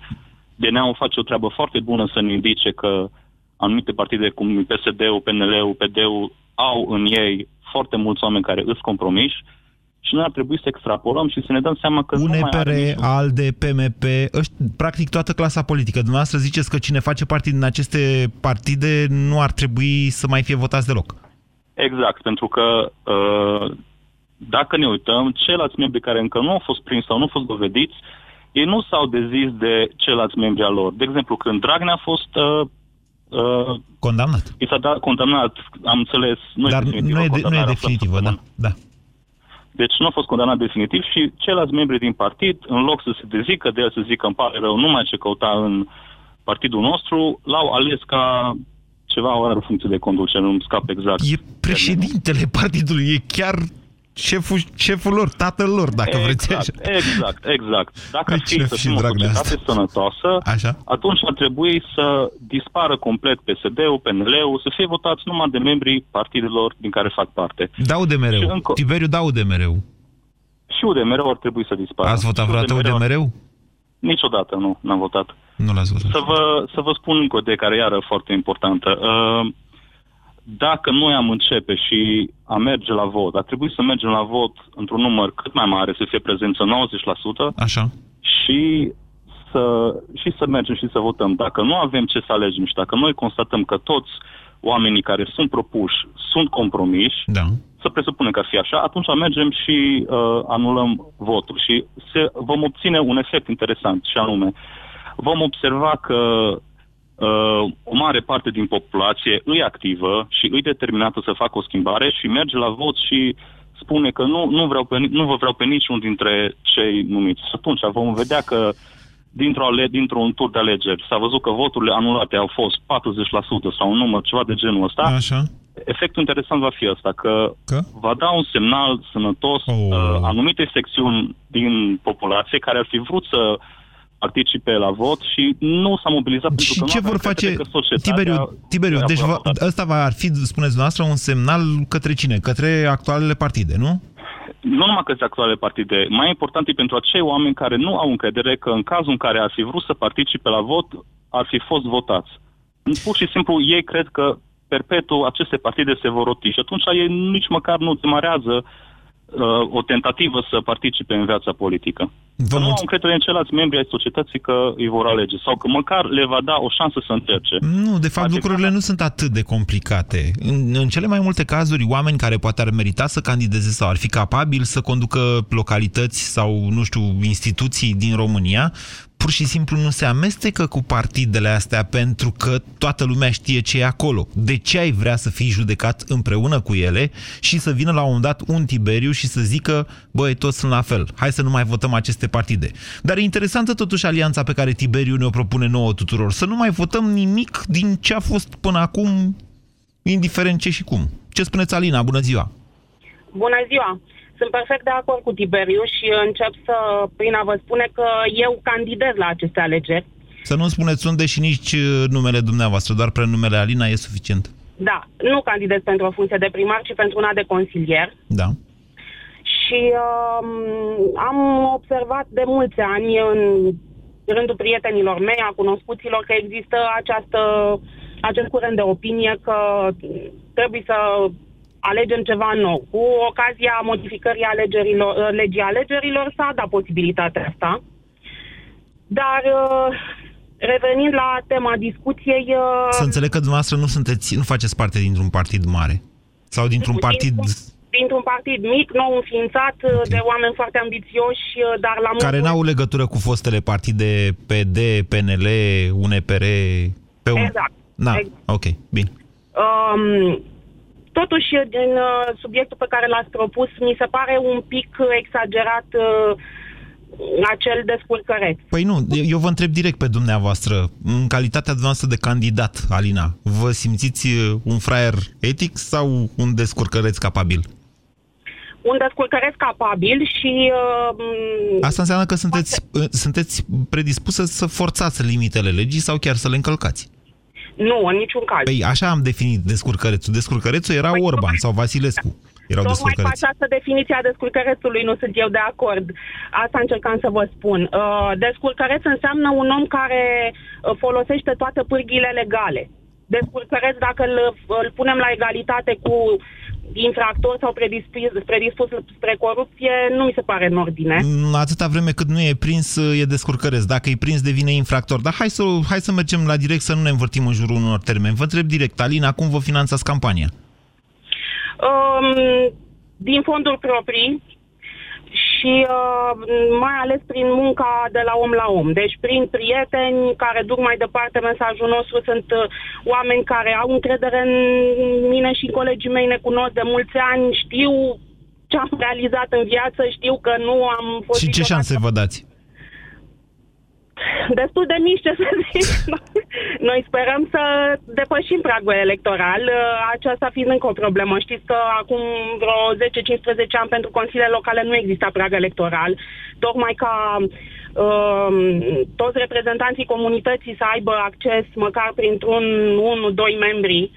DNA-ul face o treabă foarte bună să ne indice că anumite partide cum PSD-ul, PNL-ul, PD-ul au în ei foarte mulți oameni care îți compromiși și noi ar trebui să extrapolăm și să ne dăm seama că nu mai
UNPR,
are
ALDE, PMP, ăști, practic toată clasa politică. Dumneavoastră ziceți că cine face parte din aceste partide nu ar trebui să mai fie votați deloc.
Exact, pentru că uh, dacă ne uităm, ceilalți membri care încă nu au fost prinși sau nu au fost dovediți, ei nu s-au dezis de ceilalți membri al lor. De exemplu, când Dragnea a fost uh, uh,
Condamnat.
i s-a dat condamnat, am înțeles, nu
Dar
e definitivă
nu e, de, nu e
condamnarea,
definitivă, da. da.
Deci nu a fost condamnat definitiv și ceilalți membri din partid, în loc să se dezică de el, să zică îmi pare rău, nu mai ce căuta în partidul nostru, l-au ales ca ceva, o are funcție de conducere, nu-mi scap exact.
E președintele partidului, e chiar șeful, șeful lor, tatăl lor, dacă vreți
exact,
așa.
Exact, exact. Dacă ar
Păi
fi
ce
să
fi
fim o
Dragnea
societate sănătoasă,
Așa.
atunci ar trebui să dispară complet PSD-ul, PNL-ul, să fie votați numai de membrii partidelor din care fac parte.
Dau de mereu.
Și încă-
Tiberiu dau de mereu.
Și UDMR ar trebui să dispară.
Ați votat
Și
vreodată
UDMR
UDMR-ul?
Niciodată nu, n-am votat.
Nu l-ați votat.
Să vă, să vă spun încă o idee care iară foarte importantă. Uh, Dacă noi am începe și am merge la vot, ar trebui să mergem la vot într-un număr cât mai mare, să fie prezență 90%,
Așa.
și să, și să mergem și să votăm. Dacă nu avem ce să alegem și dacă noi constatăm că toți oamenii care sunt propuși sunt compromiși,
da.
să presupunem că ar fi așa, atunci mergem și uh, anulăm votul și se, vom obține un efect interesant și anume vom observa că uh, o mare parte din populație îi activă și îi determinată să facă o schimbare și merge la vot și spune că nu, nu, vreau pe, ni- nu vă vreau pe niciun dintre cei numiți. Și atunci vom vedea că dintr-o ale, dintr-un tur de alegeri s-a văzut că voturile anulate au fost 40% sau un număr, ceva de genul ăsta.
Așa.
Efectul interesant va fi ăsta, că,
că?
va da un semnal sănătos oh. uh, anumite secțiuni din populație care ar fi vrut să participe la vot și nu s-a mobilizat pentru
Și
că
ce
nu
vor
avea
face,
încredere că societatea
Tiberiu, Tiberiu
îi
deci va,
aprobat.
ăsta va ar fi, spuneți dumneavoastră, un semnal către cine? Către actualele partide, nu?
nu numai către actuale partide, mai important e pentru acei oameni care nu au încredere că în cazul în care ar fi vrut să participe la vot, ar fi fost votați. Pur și simplu ei cred că perpetu aceste partide se vor roti și atunci ei nici măcar nu demarează uh, o tentativă să participe în viața politică.
Vă
nu au
mulțumesc.
încredere în ceilalți membri ai societății că îi vor alege sau că măcar le va da o șansă să încerce.
Nu, de fapt, lucrurile nu sunt atât de complicate. În, în cele mai multe cazuri, oameni care poate ar merita să candideze sau ar fi capabili să conducă localități sau, nu știu, instituții din România, pur și simplu nu se amestecă cu partidele astea pentru că toată lumea știe ce e acolo. De ce ai vrea să fii judecat împreună cu ele și să vină la un moment dat un Tiberiu și să zică, băi, toți sunt la fel, hai să nu mai votăm aceste partide. Dar e interesantă totuși alianța pe care Tiberiu ne-o propune nouă tuturor, să nu mai votăm nimic din ce a fost până acum, indiferent ce și cum. Ce spuneți, Alina? Bună ziua!
Bună ziua! Sunt perfect de acord cu Tiberiu și încep să, prin a vă spune că eu candidez la aceste alegeri.
Să nu spuneți unde și nici uh, numele dumneavoastră, doar prenumele Alina e suficient.
Da, nu candidez pentru o funcție de primar, ci pentru una de consilier.
Da.
Și um, am observat de mulți ani în rândul prietenilor mei, a cunoscuților, că există această, acest curent de opinie că trebuie să alegem ceva nou. Cu ocazia modificării alegerilor, legii alegerilor s-a dat posibilitatea asta. Dar uh, revenind la tema discuției... uh,
Să înțeleg că dumneavoastră nu sunteți, nu faceți parte dintr-un partid mare. Sau dintr-un partid
dintr-un partid mic, nou înființat, okay. de oameni foarte ambițioși, uh, dar la
care
modul-
n-au legătură cu fostele partide PD, PNL, UNPR, pe un...
Exact.
Da,
Exact.
ok, bine.
Um, totuși, din uh, subiectul pe care l-ați propus, mi se pare un pic exagerat uh, acel descurcăreț.
Păi nu, eu vă întreb direct pe dumneavoastră, în calitatea dumneavoastră de candidat, Alina, vă simțiți uh, un fraier etic sau un descurcăreț capabil?
Un descurcăreț capabil și... Uh,
Asta înseamnă că sunteți, uh, sunteți predispusă să forțați limitele legii sau chiar să le încălcați.
nu, în niciun caz.
Păi așa am definit descurcărețul. Descurcărețul era Orban sau Vasilescu. Erau
Tocmai cu
descurcăreți.
această definiție a descurcărețului nu sunt eu de acord. Asta încercam să vă spun. Uh, descurcăreț înseamnă un om care uh, folosește toate pârghile legale. Descurcăreț, dacă îl, îl punem la egalitate cu infractor sau predispus, predispus spre corupție, nu mi se pare în ordine.
Mm, Atâta vreme cât nu e prins, e descurcăreț. Dacă e prins, devine infractor. Dar hai să, hai să mergem la direct, să nu ne învârtim în jurul unor termeni. Vă întreb direct, Alina, cum vă finanțați campania?
Um, din fonduri proprii și uh, mai ales prin munca de la om la om. Deci prin prieteni care duc mai departe mesajul nostru, sunt uh, oameni care au încredere în mine și în colegii mei, ne cunosc de mulți ani, știu ce am realizat în viață, știu că nu am fost
Și ce
niciodată-
șanse vă dați?
Destul de mici, ce să zic. <laughs> Noi sperăm să depășim pragul electoral, uh, aceasta fiind încă o problemă. Știți că acum vreo 10-15 ani pentru consiliile locale nu exista prag electoral, tocmai ca um, toți reprezentanții comunității să aibă acces măcar printr-un 1-2 membri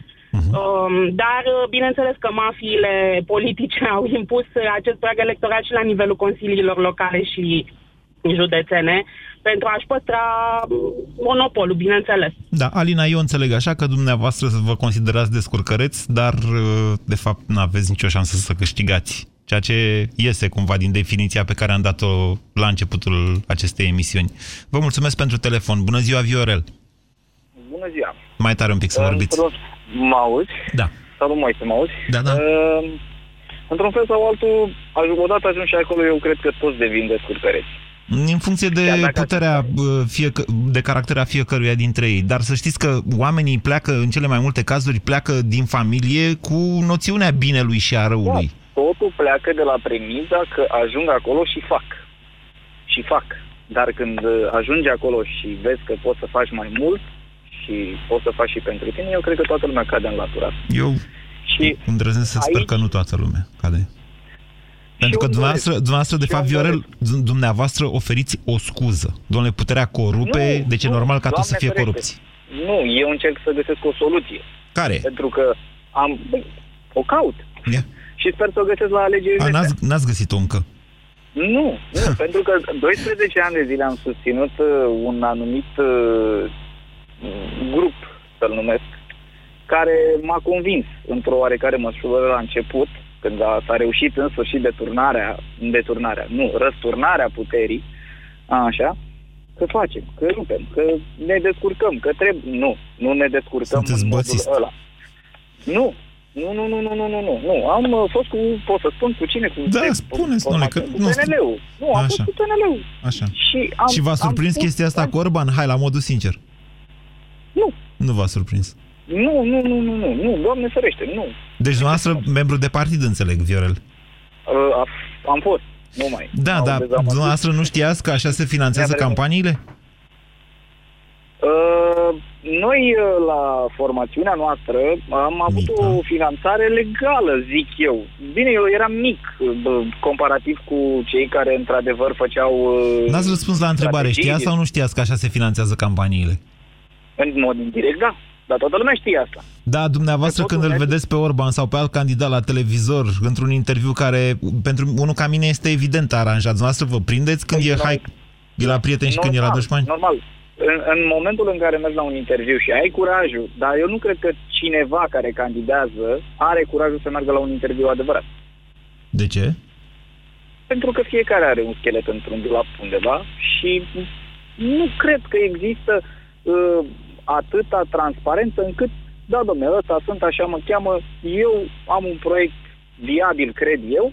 Um, dar, uh, bineînțeles că mafiile politice <laughs> au impus uh, acest prag electoral și la nivelul consiliilor locale și județene pentru a-și păstra um, monopolul, bineînțeles.
Da, Alina, eu înțeleg așa că dumneavoastră vă considerați descurcăreți, dar uh, de fapt nu aveți nicio șansă să câștigați. Ceea ce iese cumva din definiția pe care am dat-o la începutul acestei emisiuni. Vă mulțumesc pentru telefon. Bună ziua, Viorel!
Bună ziua!
Mai tare un pic să vorbiți.
Într-un... Mă auzi?
Da.
Sau nu mai să mă auzi?
Da, da.
Uh, într-un fel sau altul, aj- odată ajung și acolo, eu cred că toți devin descurcăreți.
În funcție de puterea bă, fiecă, de caracter a fiecăruia dintre ei. Dar să știți că oamenii pleacă, în cele mai multe cazuri, pleacă din familie cu noțiunea binelui și a răului.
Totul pleacă de la premiza că ajung acolo și fac. Și fac. Dar când uh, ajungi acolo și vezi că poți să faci mai mult și poți să faci și pentru tine, eu cred că toată lumea cade în latura asta.
Eu
Și
îndrăznesc să sper
aici-
că nu toată lumea cade. Pentru că
eu îmi
dumneavoastră,
doresc.
dumneavoastră, de
Și eu
fapt,
îmi
Viorel, d- dumneavoastră oferiți o scuză. Domnule, puterea corupe,
Nu,
deci e
nu,
normal ca toți să
Doamne
fie
ferește.
corupți.
Nu, eu încerc să găsesc o soluție.
Care?
Pentru că am... băi, O caut.
Ia.
Și sper să o găsesc la alegerile
A,
astea.
n-ați, n-ați găsit-o încă.
Nu, nu, <laughs> pentru că 12 ani de zile am susținut uh, un anumit uh, grup, să-l numesc, care m-a convins într-o oarecare măsură la început când a, s-a reușit în sfârșit deturnarea, deturnarea, nu, răsturnarea puterii, așa, că facem, că rupem, că ne descurcăm, că trebuie... Nu, nu ne descurcăm
Sunteți
în modul
bățist.
ăla. Nu, nu, nu, nu, nu, nu, nu, nu, nu. Am uh, fost cu, pot să spun cu cine? Cu
Da,
cu-
spuneți,
cu-
domnule, că
cu
nu-
PNL-ul. Nu, am fost
Așa.
cu PNL-ul.
Așa.
Și, am,
și v-a
am
surprins
spus-
chestia asta cu Orban? Hai, la modul sincer.
Nu.
Nu v-a surprins.
Nu, nu, nu, nu, nu, nu, doamne ferește, nu.
Deci dumneavoastră, membru de partid, înțeleg, Viorel.
Uh, a- am fost, nu mai.
Da,
M-au
dar
dezamăgit.
dumneavoastră nu știați că așa se finanțează
Mi-a venit.
campaniile?
Uh, noi, uh, la formațiunea noastră, am avut
da.
o finanțare legală, zic eu. Bine, eu eram mic, uh, bă, comparativ cu cei care, într-adevăr, făceau... uh,
N-ați răspuns la întrebare.
strategii.
Știați sau nu știați că așa se finanțează campaniile?
În mod indirect, da. Dar toată lumea știe asta.
Da, dumneavoastră când îl vedeți pe Orban sau pe alt candidat la televizor într-un interviu care pentru unul ca mine este evident aranjat, dumneavoastră vă prindeți când e hai e la prieten și când e la dușmani?
Normal. În, în momentul în care mergi la un interviu și ai curajul, dar eu nu cred că cineva care candidează are curajul să meargă la un interviu adevărat.
De ce?
Pentru că fiecare are un schelet într-un dulap undeva și nu cred că există uh, atâta transparență încât, da, domnule, ăsta sunt, așa mă cheamă, eu am un proiect viabil, cred eu,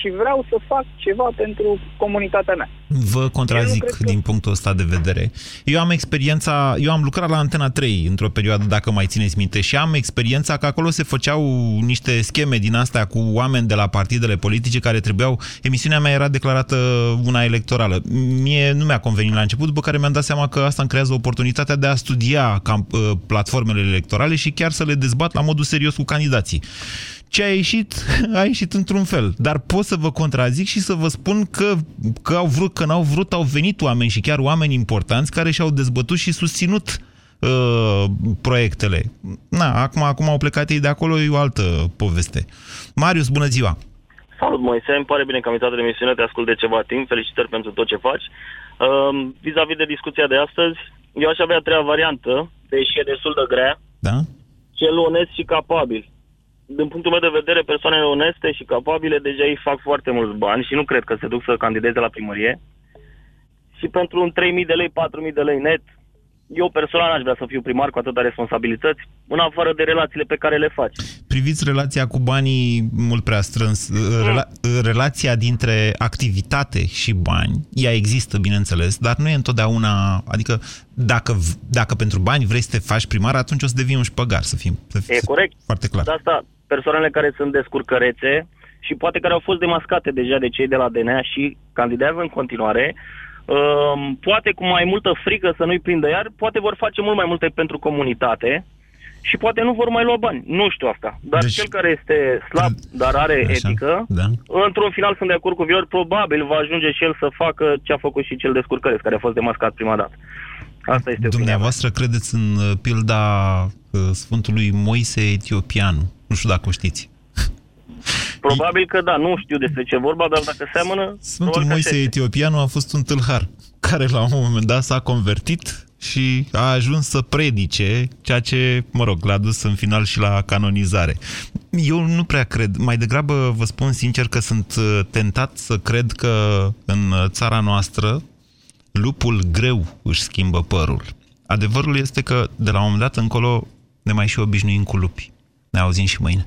și vreau să fac ceva pentru comunitatea mea.
Vă contrazic din punctul ăsta de vedere. Eu am experiența, eu am lucrat la Antena 3 într-o perioadă, dacă mai țineți minte, și am experiența că acolo se făceau niște scheme din astea cu oameni de la partidele politice care trebuiau... Emisiunea mea era declarată una electorală. Mie nu mi-a convenit la început, după care mi-am dat seama că asta îmi creează oportunitatea de a studia cam, uh, platformele electorale și chiar să le dezbat la modul serios cu candidații. Ce a ieșit, <laughs> a ieșit într-un fel. Dar pot să vă contrazic și să vă spun că, că au vrut, că n-au vrut, au venit oameni și chiar oameni importanți care și-au dezbătut și susținut uh, proiectele. Na, acum, acum au plecat ei de acolo, e o altă poveste. Marius, bună ziua!
Salut, Moise, îmi pare bine că am intrat în emisiune, te ascult de ceva timp, felicitări pentru tot ce faci. Um, vis-a-vis de discuția de astăzi, eu aș avea a treia variantă, deși e destul de grea,
Da?
cel onest și capabil. Din punctul meu de vedere, persoanele oneste și capabile deja ei fac foarte mulți bani și nu cred că se duc să candideze la primărie. Și pentru un 3.000 de lei, 4.000 de lei net, eu personal aș vrea să fiu primar cu atâta responsabilități, în afară de relațiile pe care le faci.
Priviți relația cu banii mult prea strâns. Rela- relația dintre activitate și bani, ea există, bineînțeles, dar nu e întotdeauna... Adică, dacă, v- dacă pentru bani vrei să te faci primar, atunci o să devii un șpăgar, să fim să fim
E corect.
foarte clar.
De asta, persoanele care sunt descurcărețe și poate care au fost demascate deja de cei de la DNA și candidează în continuare, um, poate cu mai multă frică să nu-i prindă iar, poate vor face mult mai multe pentru comunitate și poate nu vor mai lua bani. Nu știu asta. Dar deci, cel care este slab, dar are
Așa,
etică,
da.
într-un final sunt de acord cu Vior, probabil va ajunge și el să facă ce a făcut și cel descurcăreț, care a fost demascat prima dată. Asta este
Dumneavoastră credeți în uh, pilda uh, Sfântului Moise Etiopianu. Nu știu dacă o știți.
Probabil că da, nu știu despre ce e vorba, dar dacă seamănă,
Sfântul
probabil că
Moise
așa este.
Etiopianu a fost un tâlhar care la un moment dat s-a convertit și a ajuns să predice, ceea ce, mă rog, l-a dus în final și la canonizare. Eu nu prea cred, mai degrabă vă spun sincer că sunt uh, tentat să cred că în uh, țara noastră lupul greu își schimbă părul. Adevărul este că de la un moment dat încolo ne mai și obișnuim cu lupi. Ne auzim și mâine.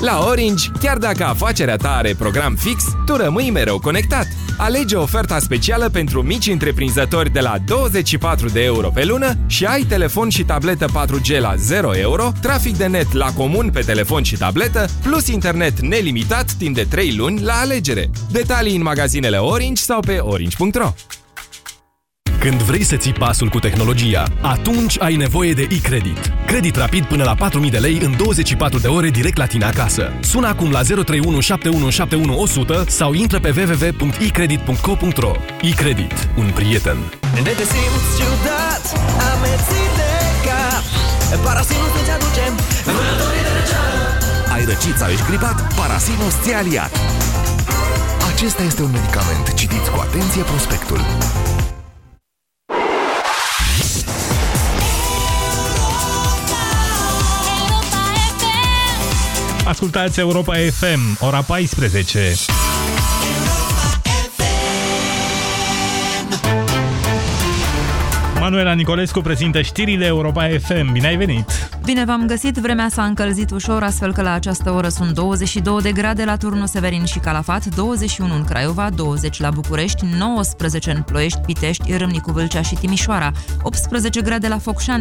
La Orange, chiar dacă afacerea ta are program fix, tu rămâi mereu conectat. Alege oferta specială pentru mici întreprinzători de la 24 de euro pe lună și ai telefon și tabletă 4G la 0 euro, trafic de net la comun pe telefon și tabletă, plus internet nelimitat timp de 3 luni la alegere. Detalii în magazinele Orange sau pe orange.ro.
Când vrei să ții pasul cu tehnologia, atunci ai nevoie de e-credit. Credit rapid până la 4.000 de lei în 24 de ore direct la tine acasă. Sună acum la 031 7171 100 sau intră pe www.ecredit.co.ro. E-credit. Un prieten.
Ne te simți ciudat, amețit de cap Parasinus îți aducem vânătorii de răceală
Ai răcit sau ești gripat? Parasinus ți aliat. Acesta este un medicament. Citiți cu atenție prospectul.
Ascultați Europa FM, ora 14. Manuela Nicolescu prezintă știrile Europa FM. Bine ai venit!
Bine v-am găsit, vremea s-a încălzit ușor, astfel că la această oră sunt 22 de grade la turnul Severin și Calafat, 21 în Craiova, 20 la București, 19 în Ploiești, Pitești, Râmnicu Vâlcea și Timișoara, 18 grade la Focșani,